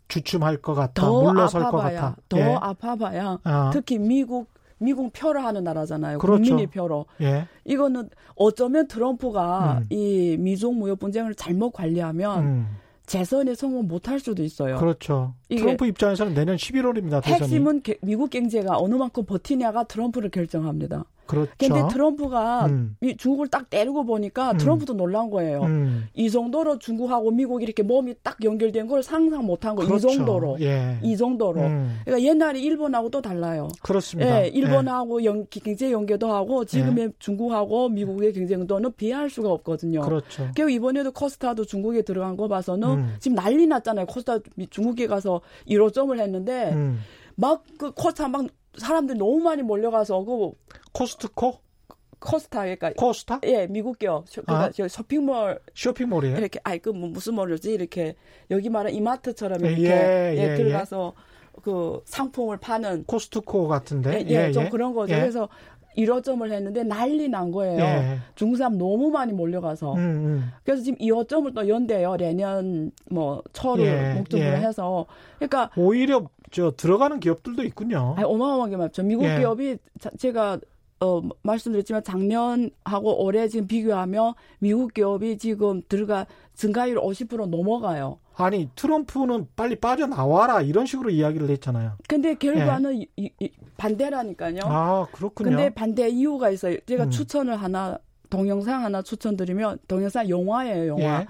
주춤할 것 같아, 더 물러설 아파봐야, 것 같아. 더 예. 아파봐야. 아. 특히 미국 미국 표로 하는 나라잖아요. 그렇죠. 국민의 표로. 예. 이거는 어쩌면 트럼프가 음. 이 미중 무역 분쟁을 잘못 관리하면 음. 재선에 성공 못할 수도 있어요. 그렇죠. 트럼프 입장에서는 내년 11월입니다. 대선이. 핵심은 미국 경제가 어느 만큼 버티냐가 트럼프를 결정합니다. 그렇죠. 근데 트럼프가 음. 중국을 딱 때리고 보니까 음. 트럼프도 놀란 거예요. 음. 이 정도로 중국하고 미국이 이렇게 몸이 딱 연결된 걸 상상 못한 거. 그렇죠. 이 정도로. 예. 이 정도로. 음. 그러니까 옛날에 일본하고 또 달라요. 그렇습니다. 예, 일본하고 예. 연, 경제 연계도 하고 지금의 예. 중국하고 미국의 경쟁도는 비할 수가 없거든요. 그렇죠. 그리고 이번에도 코스타도 중국에 들어간 거 봐서는 음. 지금 난리 났잖아요. 코스타 중국에 가서 1호점을 했는데 음. 막그 코스타 막 사람들 너무 많이 몰려가서 그 코스트코 코스타 그러니까 코스타? 예, 미국요. 그러니까 아? 저 쇼핑몰 쇼핑몰이에요. 이렇게 아이 그뭐 무슨 몰이지 이렇게 여기 말한 이마트처럼 이렇게 예, 예, 예, 예 들어가서 그 상품을 파는 코스트코 같은데. 예, 예, 좀 예. 그런 거죠. 예. 그래서 1호점을 했는데 난리 난 거예요. 예. 중국 사람 너무 많이 몰려가서. 음, 음. 그래서 지금 2호점을 또 연대요. 내년 뭐 초를 목적으로 해서. 그러니까 오히려 저 들어가는 기업들도 있군요. 아니, 어마어마하게 많죠. 미국 예. 기업이 자, 제가 어, 말씀드렸지만 작년하고 올해 지금 비교하면 미국 기업이 지금 들어가 증가율 50% 넘어가요. 아니 트럼프는 빨리 빠져나와라 이런 식으로 이야기를 했잖아요. 근데 결과는 예. 이, 이, 반대라니까요. 아 그렇군요. 근데 반대 이유가 있어요. 제가 음. 추천을 하나 동영상 하나 추천드리면 동영상 영화예요, 영화. 예.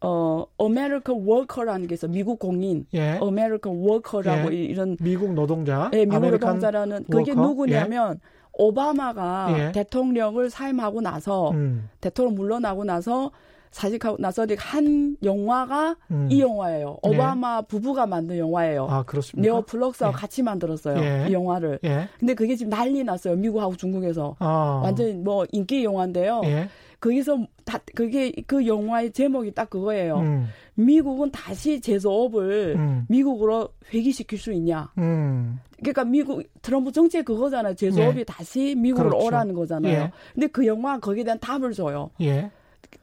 어, American Worker라는 게 있어. 미국 공인. 예. American Worker라고 예. 이런 미국 노동자. 예, 미국 노동자라는 그게 워커? 누구냐면 예. 오바마가 예. 대통령을 사임하고 나서 음. 대통령 물러나고 나서 사직하고 나서 한 영화가 음. 이 영화예요. 네. 오바마 네. 부부가 만든 영화예요. 아, 그렇습니까? 넷플릭스와 예. 같이 만들었어요. 예. 이 영화를. 예. 근데 그게 지금 난리 났어요. 미국하고 중국에서. 아. 완전 뭐 인기 영화인데요. 예. 거기서 다 그게 그 영화의 제목이 딱 그거예요. 음. 미국은 다시 제조업을 음. 미국으로 회귀시킬 수 있냐? 음. 그러니까 미국 트럼프 정책 그거잖아요. 제조업이 예. 다시 미국으로 그렇죠. 오라는 거잖아요. 예. 근데 그 영화 거기에 대한 답을 줘요. 예.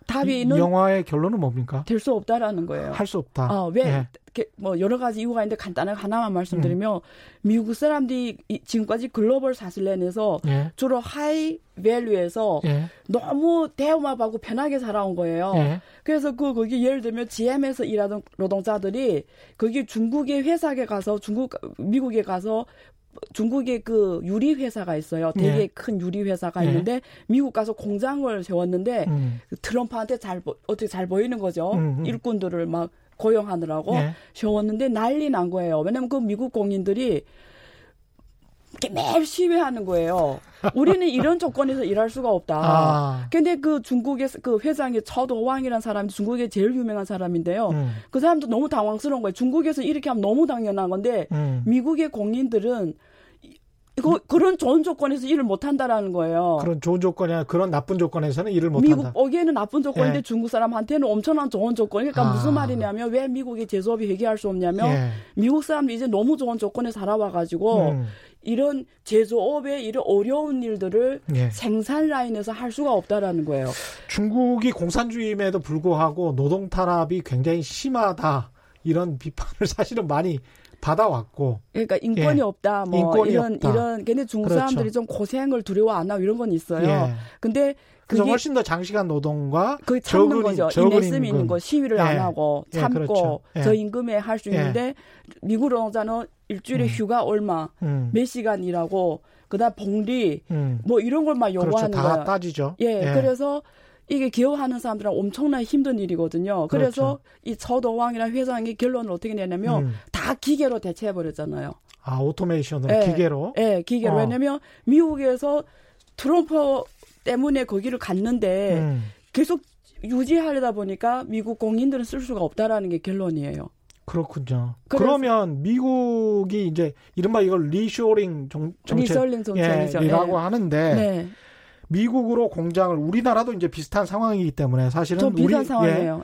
답이 는 영화의 결론은 뭡니까? 될 수 없다라는 거예요. 할 수 없다. 어, 왜? 예. 뭐 여러 가지 이유가 있는데 간단하게 하나만 말씀드리면 음. 미국 사람들이 지금까지 글로벌 사슬에서 예. 주로 high value에서 예. 너무 대우받고 편하게 살아온 거예요. 예. 그래서 그 거기 예를 들면 GM에서 일하던 노동자들이 거기 중국의 회사에 가서 중국 미국에 가서 중국의 그 유리 회사가 있어요. 되게 네. 큰 유리 회사가 네. 있는데 미국 가서 공장을 세웠는데 음. 트럼프한테 잘 어떻게 잘 보이는 거죠. 음, 음. 일꾼들을 막 고용하느라고 네. 세웠는데 난리 난 거예요. 왜냐면 그 미국 공인들이 매일 시위하는 거예요. 우리는 이런 조건에서 일할 수가 없다. 아. 근데 그 중국의 그 회장의 처도왕이라는 사람이 중국의 제일 유명한 사람인데요. 음. 그 사람도 너무 당황스러운 거예요. 중국에서 이렇게 하면 너무 당연한 건데 음. 미국의 공인들은 그, 그런 좋은 조건에서 일을 못 한다라는 거예요. 그런 좋은 조건이나 그런 나쁜 조건에서는 일을 못 미국, 한다. 미국 보기에는 나쁜 조건인데 예. 중국 사람한테는 엄청난 좋은 조건. 그러니까 아. 무슨 말이냐면 왜 미국의 제조업이 회개할 수 없냐면 예. 미국 사람들이 이제 너무 좋은 조건에 살아와가지고 음. 이런 제조업의 이런 어려운 일들을 예. 생산 라인에서 할 수가 없다라는 거예요. 중국이 공산주의임에도 불구하고 노동 탄압이 굉장히 심하다. 이런 비판을 *laughs* 사실은 많이 받아왔고. 그러니까 인권이 예. 없다. 뭐 인권이 이런 없다. 이런 걔네 중국 그렇죠. 사람들이 좀 고생을 두려워 안 하고 이런 건 있어요. 예. 근데 그래서 훨씬 더 장시간 노동과 그 참는 거죠. 인내심 있는 거 시위를 예. 안 하고 예, 참고 그렇죠. 예. 저 임금에 할 수 있는데 미국 노동자는 일주일에 음. 휴가 얼마, 음. 몇 시간 일하고 그다음 봉리 음. 뭐 이런 걸막 그렇죠. 요구하는 그렇죠. 다 거예요. 따지죠. 예, 예. 그래서 이게 기여하는 사람들은 엄청나게 힘든 일이거든요. 그래서 그렇죠. 이 서도왕이랑 회장이 결론을 어떻게 내냐면 음. 다 기계로 대체해 버렸잖아요. 아 오토메이션으로 예, 기계로? 예, 기계로. 어. 왜냐면 미국에서 트럼프 때문에 거기를 갔는데 음. 계속 유지하려다 보니까 미국 공인들은 쓸 수가 없다라는 게 결론이에요. 그렇군요. 그러면 미국이 이제 이른바 이걸 리쇼링 정, 정책, 리쇼링 정책이죠. 예, 라고 예. 하는데 네. 미국으로 공장을 우리나라도 이제 비슷한 상황이기 때문에 사실은 우리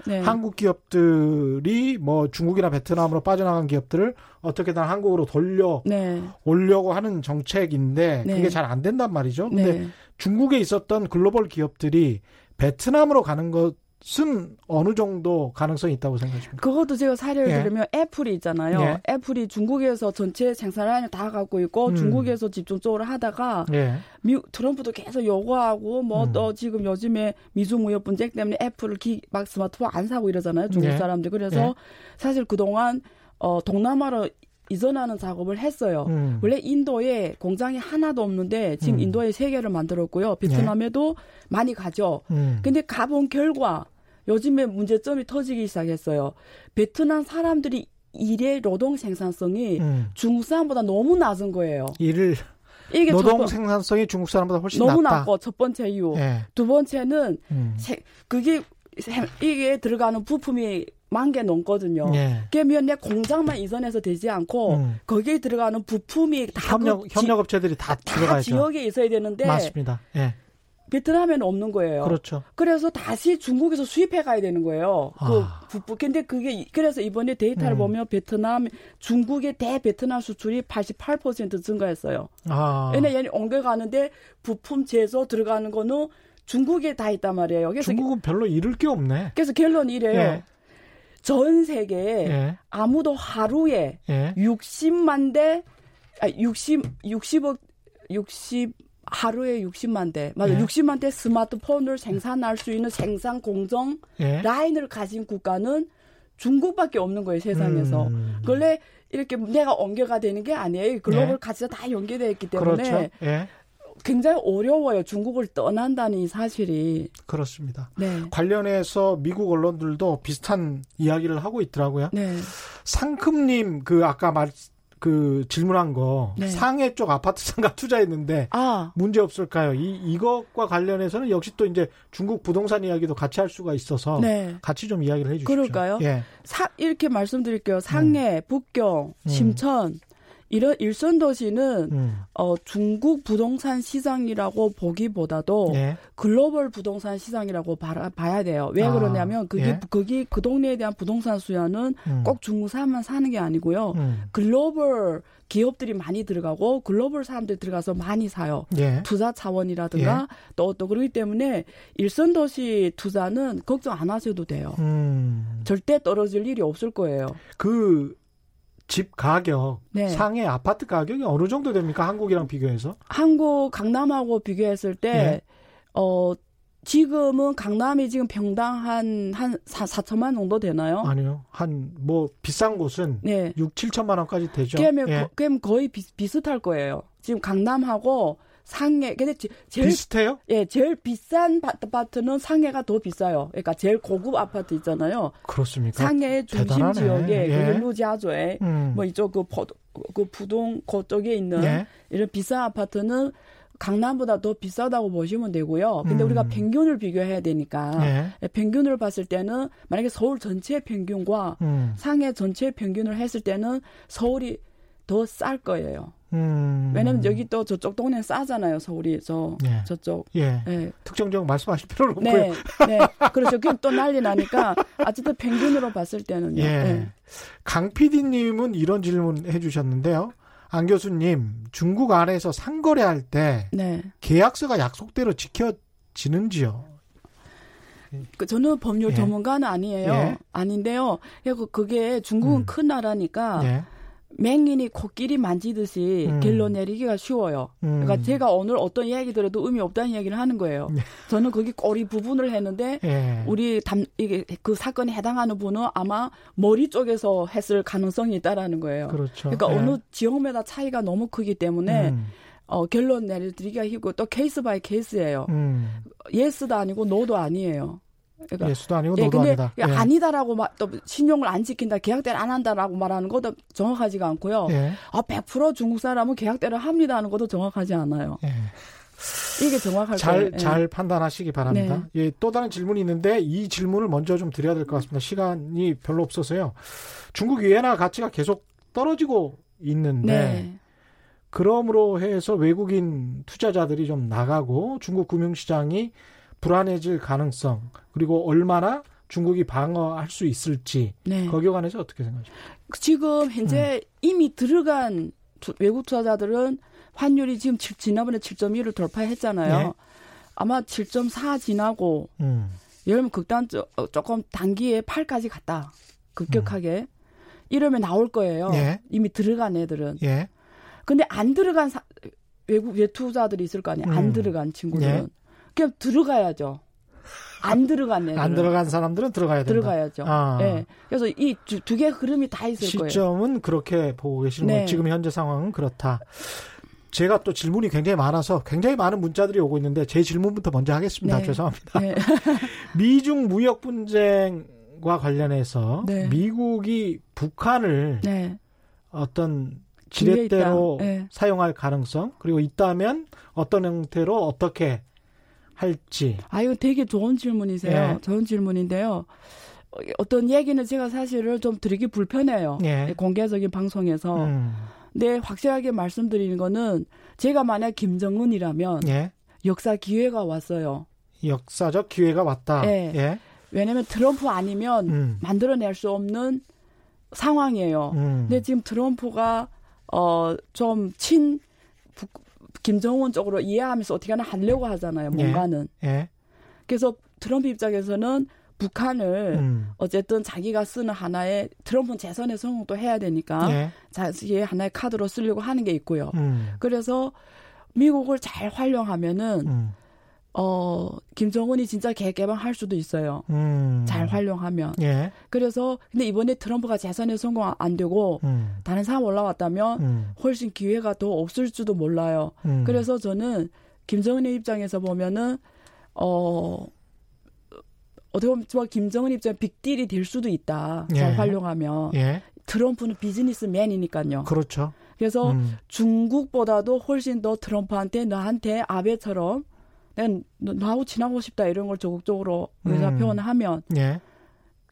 예, 네. 한국 기업들이 뭐 중국이나 베트남으로 빠져나간 기업들을 어떻게든 한국으로 돌려 네. 오려고 하는 정책인데 네. 그게 잘 안 된단 말이죠. 근데 네. 중국에 있었던 글로벌 기업들이 베트남으로 가는 것 순 어느 정도 가능성이 있다고 생각하십니까? 그것도 제가 사례를 예. 들으면 애플이 있잖아요. 예. 애플이 중국에서 전체 생산 라인을 다 갖고 있고 음. 중국에서 집중적으로 하다가 예. 미, 트럼프도 계속 요구하고 뭐또 음. 지금 요즘에 미중 무역 분쟁 때문에 애플을 기, 막 스마트폰 안 사고 이러잖아요. 중국 예. 사람들. 그래서 예. 사실 그동안 어 동남아로 이전하는 작업을 했어요. 음. 원래 인도에 공장이 하나도 없는데 지금 음. 인도에 세 개를 만들었고요. 베트남에도 네. 많이 가죠. 음. 근데 가본 결과 요즘에 문제점이 터지기 시작했어요. 베트남 사람들이 일의 노동 생산성이 음. 중국 사람보다 너무 낮은 거예요. 일을 이게 노동 번, 생산성이 중국 사람보다 훨씬 너무 낮다. 낮고 첫 번째 이유. 네. 두 번째는 음. 그게 이게 들어가는 부품이 만 개 넘거든요. 예. 그러면 내 공장만 이전해서 되지 않고 음. 거기에 들어가는 부품이 다 협력 그 협력 업체들이 다, 다 들어가야죠. 지역에 있어야 되는데 맞습니다. 예. 베트남에는 없는 거예요. 그렇죠. 그래서 다시 중국에서 수입해 가야 되는 거예요. 그 아. 부품. 근데 그게 그래서 이번에 데이터를 음. 보면 베트남 중국의 대 베트남 수출이 88% 증가했어요. 아. 얘네 얘네 옮겨 가는데 부품 제조 들어가는 거는 중국에 다 있단 말이에요. 그래서 중국은 별로 잃을 게 없네. 그래서 결론 이래요. 예. 전 세계에 예. 아무도 하루에 예. 60만 대, 아, 60, 60억, 60, 하루에 60만 대, 맞아, 예. 60만 대 스마트폰을 생산할 수 있는 생산 공정 예. 라인을 가진 국가는 중국밖에 없는 거예요, 세상에서. 음. 원래 이렇게 내가 옮겨가 되는 게 아니에요. 글로벌 예. 가치가 다 연계되어 있기 때문에. 그렇죠. 예. 굉장히 어려워요. 중국을 떠난다는 이 사실이. 그렇습니다. 네. 관련해서 미국 언론들도 비슷한 이야기를 하고 있더라고요. 네. 상큼님 그 아까 말 그 질문한 거 네. 상해 쪽 아파트 상가 *laughs* 투자했는데 아. 문제 없을까요? 이 이것과 관련해서는 역시 또 이제 중국 부동산 이야기도 같이 할 수가 있어서 네. 같이 좀 이야기를 해주시죠. 그럴까요? 예. 사, 이렇게 말씀드릴게요. 상해, 음. 북경, 음. 심천 이런 일선 도시는 음. 어 중국 부동산 시장이라고 보기보다도 예. 글로벌 부동산 시장이라고 봐, 봐야 돼요. 왜 아, 그러냐면 그게 예. 거기 그 동네에 대한 부동산 수요는 음. 꼭 중국 사람만 사는 게 아니고요. 음. 글로벌 기업들이 많이 들어가고 글로벌 사람들이 들어가서 많이 사요. 예. 투자 차원이라든가 또또 예. 또 그렇기 때문에 일선 도시 투자는 걱정 안 하셔도 돼요. 음. 절대 떨어질 일이 없을 거예요. 그 집 가격, 네. 상해 아파트 가격이 어느 정도 됩니까? 한국이랑 비교해서? 한국 강남하고 비교했을 때, 네. 어, 지금은 강남이 지금 평당 한, 한 4, 4천만 정도 되나요? 아니요. 한, 뭐, 비싼 곳은 네. 6, 7천만 원까지 되죠. 예. 거, 거의 비, 비슷할 거예요. 지금 강남하고 상해 근데 제일 비슷해요? 예, 제일 비싼 아파트는 상해가 더 비싸요. 그러니까 제일 고급 아파트 있잖아요. 그렇습니까? 상해 중심. 지역에 예. 그 루지아조에 음. 뭐 이쪽 그, 버, 그 부동 그쪽에 있는 예. 이런 비싼 아파트는 강남보다 더 비싸다고 보시면 되고요. 근데 음. 우리가 평균을 비교해야 되니까 예. 예. 평균을 봤을 때는 만약에 서울 전체 평균과 음. 상해 전체 평균을 했을 때는 서울이 더 쌀 거예요. 음. 왜냐면 여기 또 저쪽 동네는 싸잖아요. 서울이 저 예. 저쪽. 예. 예. 특정 지역 말씀하실 필요는 없고요. 네. 네. 그렇죠. 그럼 또 난리 나니까 어쨌든 평균으로 봤을 때는요. 예. 예. 강 PD님은 이런 질문 해주셨는데요. 안 교수님, 중국 안에서 상거래할 때 네. 계약서가 약속대로 지켜지는지요? 그 저는 법률 예. 전문가는 아니에요. 예. 아닌데요. 그게 중국은 음. 큰 나라니까. 예. 맹인이 코끼리 만지듯이 음. 결론 내리기가 쉬워요. 음. 그러니까 제가 오늘 어떤 이야기 들어도 의미 없다는 이야기를 하는 거예요. 네. 저는 거기 꼬리 부분을 했는데 예. 우리 담 이게 그 사건에 해당하는 분은 아마 머리 쪽에서 했을 가능성이 있다라는 거예요. 그렇죠. 그러니까 예. 어느 지역마다 차이가 너무 크기 때문에 음. 어, 결론 내리기가 힘들고 또 case by case예요. 음. yes도 아니고 no도 아니에요. 그러니까 yes도 아니고 예, no도 아니다. 예. 아니다라고 막또 신용을 안 지킨다, 계약대로 안 한다라고 말하는 것도 정확하지가 않고요. 예. 아, 100% 중국 사람은 계약대로 합니다 하는 것도 정확하지 않아요. 예. 이게 정확할 잘, 거예요. 잘 예. 판단하시기 바랍니다. 네. 예, 또 다른 질문이 있는데 이 질문을 먼저 좀 드려야 될 것 같습니다. 시간이 별로 없어서요. 중국 위엔화 가치가 계속 떨어지고 있는데 네. 그러므로 해서 외국인 투자자들이 좀 나가고 중국 금융시장이 불안해질 가능성 그리고 얼마나 중국이 방어할 수 있을지 네. 거기에 관해서 어떻게 생각하십니까? 지금 현재 음. 이미 들어간 외국 투자자들은 환율이 지금 지난번에 7.1을 돌파했잖아요. 네. 아마 7.4 지나고 음. 예를 들면 극단 어, 조금 단기에 8까지 갔다 급격하게 음. 이러면 나올 거예요. 예. 이미 들어간 애들은. 예. 근데 안 들어간 사, 외국 외투자들이 있을 거 아니에요. 안 음. 들어간 친구들은. 예. 그냥 들어가야죠. 안 애들. 안 들어간 사람들은 들어가야 된다. 들어가야죠. 아. 네. 그래서 이 두개 흐름이 다 있을 시점은 거예요. 시점은 그렇게 보고 계시는 네. 거예요. 지금 현재 상황은 그렇다. 제가 또 질문이 굉장히 많아서 굉장히 많은 문자들이 오고 있는데 제 질문부터 먼저 하겠습니다. 네. 죄송합니다. 네. *laughs* 미중 무역 분쟁과 관련해서 네. 미국이 북한을 네. 어떤 지렛대로 네. 사용할 가능성 그리고 있다면 어떤 형태로 어떻게 할지. 아, 이거 되게 좋은 질문이세요. 예. 좋은 질문인데요. 어떤 얘기는 제가 사실을 좀 드리기 불편해요. 예. 공개적인 방송에서. 음. 근데 확실하게 말씀드리는 거는 제가 만약 김정은이라면 예. 역사 기회가 왔어요. 역사적 기회가 왔다. 예. 예. 왜냐하면 트럼프 아니면 음. 만들어낼 수 없는 상황이에요. 음. 근데 지금 트럼프가 어 좀 친 김정은 쪽으로 이해하면서 어떻게 하나 하려고 하잖아요. 예. 뭔가는. 예. 예. 그래서 트럼프 입장에서는 북한을 음. 어쨌든 자기가 쓰는 하나의 트럼프는 재선에 성공도 해야 되니까 예. 자기의 하나의 카드로 쓰려고 하는 게 있고요. 음. 그래서 미국을 잘 활용하면은 음. 어, 김정은이 진짜 개개방할 수도 있어요. 음. 잘 활용하면. 예. 그래서 근데 이번에 트럼프가 재선에 성공 안 되고 음. 다른 사람 올라왔다면 음. 훨씬 기회가 더 없을지도 몰라요. 음. 그래서 저는 김정은의 입장에서 보면은 어 어떻게 보면 김정은 입장에 빅딜이 될 수도 있다. 잘 예. 활용하면. 예. 트럼프는 비즈니스맨이니까요. 그렇죠. 그래서 음. 중국보다도 훨씬 더 트럼프한테 너한테 아베처럼 난 나하고 친하고 싶다 이런 걸 적극적으로 의사 음. 표현하면 예.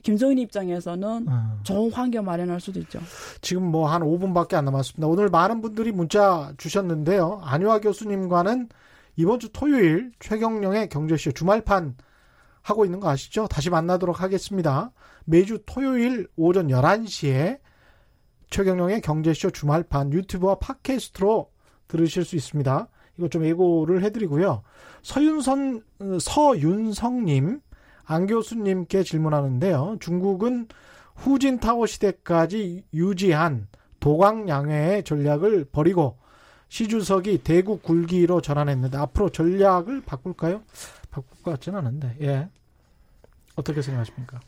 김정인 입장에서는 음. 좋은 환경 마련할 수도 있죠. 지금 뭐 한 5분밖에 안 남았습니다. 오늘 많은 분들이 문자 주셨는데요. 안유아 교수님과는 이번 주 토요일 최경령의 경제쇼 주말판 하고 있는 거 아시죠? 다시 만나도록 하겠습니다. 매주 토요일 오전 11시에 최경령의 경제쇼 주말판 유튜브와 팟캐스트로 들으실 수 있습니다. 이거 좀 예고를 해드리고요. 서윤선, 서윤성님, 안 교수님께 질문하는데요. 중국은 후진타오 시대까지 유지한 도광양해의 전략을 버리고 시주석이 대국 굴기로 전환했는데 앞으로 전략을 바꿀까요? 바꿀 것 같지는 않은데, 예. 어떻게 생각하십니까?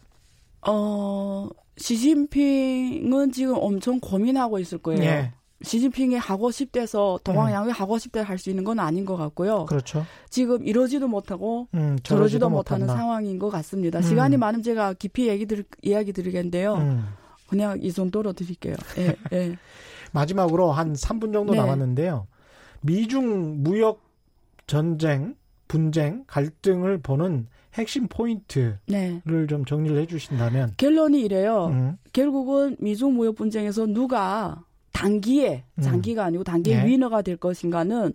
어, 시진핑은 지금 엄청 고민하고 있을 거예요. 예. 시진핑이 하고 싶대서 동황양이 음. 하고 싶대 할 수 있는 건 아닌 것 같고요. 그렇죠. 지금 이러지도 못하고 음, 저러지도, 저러지도 못하는 못한다. 상황인 것 같습니다. 음. 시간이 많으면 제가 깊이 얘기 들, 이야기 드리겠는데요. 음. 그냥 이 정도로 드릴게요. 예, 예. *laughs* 마지막으로 한 3분 정도 네. 남았는데요. 미중 무역 전쟁, 분쟁, 갈등을 보는 핵심 포인트를 네. 좀 정리를 해주신다면 결론이 이래요. 음. 결국은 미중 무역 분쟁에서 누가 단기에 음. 장기가 아니고 단기에 네. 위너가 될 것인가는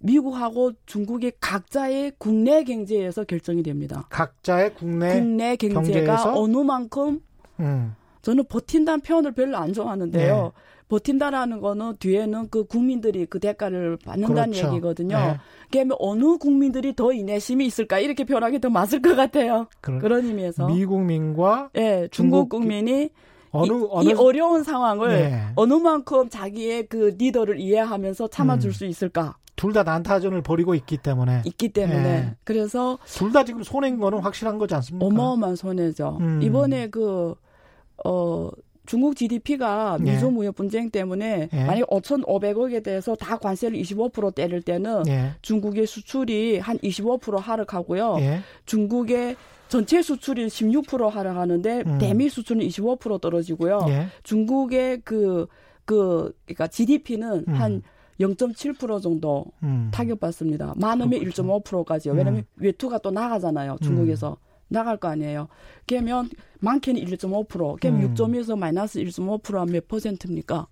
미국하고 중국의 각자의 국내 경제에서 결정이 됩니다. 각자의 국내 국내 경제가 경제에서? 어느 만큼 음. 저는 버틴다는 표현을 별로 안 좋아하는데요. 네. 버틴다라는 거는 뒤에는 그 국민들이 그 대가를 받는다는 그렇죠. 얘기거든요. 네. 그러면 어느 국민들이 더 인내심이 있을까 이렇게 표현하기 더 맞을 것 같아요. 그런, 그런 의미에서 미국민과 네, 중국, 중국 국민이 어느, 이, 어느 이 어려운 상황을 네. 어느 만큼 자기의 그 리더를 이해하면서 참아줄 음. 수 있을까? 둘 다 난타전을 벌이고 있기 때문에 있기 때문에 네. 그래서 둘 다 지금 손해인 거는 확실한 거지 않습니까? 어마어마한 손해죠. 음. 이번에 그 어. 중국 GDP가 예. 미중 무역 분쟁 때문에 예. 만약 5,500억에 대해서 다 관세를 25% 때릴 때는 예. 중국의 수출이 한 25% 하락하고요. 예. 중국의 전체 수출이 16% 하락하는데 음. 대미 수출은 25% 떨어지고요. 예. 중국의 그, 그, 그러니까 GDP는 음. 한0.7% 정도 음. 타격받습니다. 많으면 그렇죠. 1.5%까지요. 왜냐하면 음. 외투가 또 나가잖아요. 중국에서. 음. 나갈 거 아니에요. 그러면 많게는 1.5%, 그럼 음. 6.1에서 마이너스 1.5%면 몇 퍼센트입니까?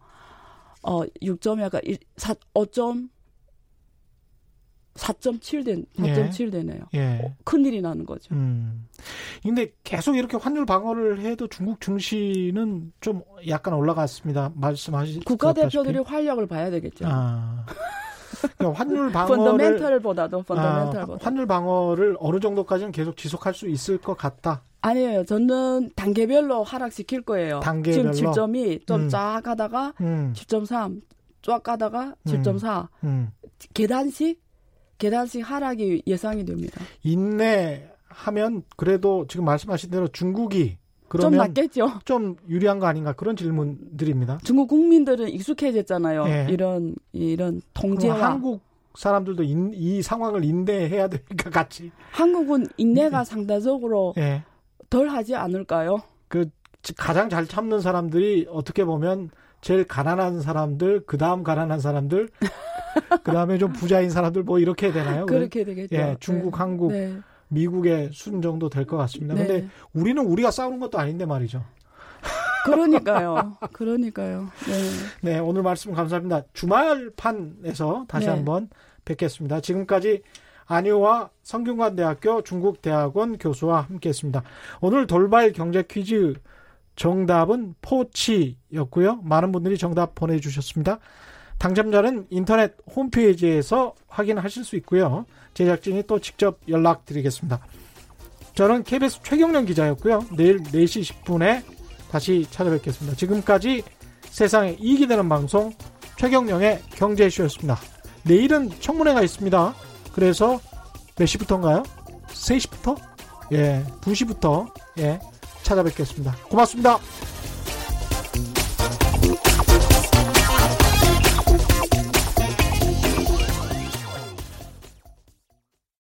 어, 6점 약간 4, 5점 4.7 된, 4.7 예. 되네요. 예. 어, 큰일이 나는 거죠. 음. 근데 계속 이렇게 환율 방어를 해도 중국 증시는 좀 약간 올라갔습니다. 말씀하신 국가대표들이 활력을 봐야 되겠죠. 아. 그러니까 환율 *laughs* 방어를 펀더멘털보다도 펀더멘털보다 아, 환율 방어를 어느 정도까지는 계속 지속할 수 있을 것 같다. 아니에요. 저는 단계별로 하락시킬 거예요. 단계별로 지금 7점이 좀쫙 음. 가다가 음. 7.3, 쫙 가다가 7.4 음. 음. 계단식 계단식 하락이 예상이 됩니다. 인내하면 그래도 지금 말씀하신 대로 중국이 그러면 좀 낫겠죠. 좀 유리한 거 아닌가 그런 질문들입니다. 중국 국민들은 익숙해졌잖아요. 네. 이런 이런 통제와 한국 사람들도 인, 이 상황을 인내해야 되니까 같이. 한국은 인내가 네. 상대적으로 네. 덜 하지 않을까요? 그 가장 잘 참는 사람들이 어떻게 보면 제일 가난한 사람들, 그 다음 가난한 사람들, *laughs* 그 다음에 좀 부자인 사람들 뭐 이렇게 되나요? 그렇게 되겠죠. 예, 중국, 네. 한국, 네. 미국의 순 정도 될 것 같습니다. 네. 근데 우리는 우리가 싸우는 것도 아닌데 말이죠. 그러니까요. 그러니까요. 네. 네, 오늘 말씀 감사합니다. 주말판에서 다시 네. 한번 뵙겠습니다. 지금까지 안효와 성균관대학교 중국대학원 교수와 함께했습니다. 오늘 돌발 경제 퀴즈 정답은 포치였고요. 많은 분들이 정답 보내주셨습니다. 당첨자는 인터넷 홈페이지에서 확인하실 수 있고요. 제작진이 또 직접 연락드리겠습니다. 저는 KBS 최경련 기자였고요. 내일 4시 10분에 다시 찾아뵙겠습니다. 지금까지 세상에 이익이 되는 방송 최경령의 경제쇼였습니다. 내일은 청문회가 있습니다. 그래서 몇 시부터인가요? 3시부터? 예, 2시부터 예, 찾아뵙겠습니다. 고맙습니다.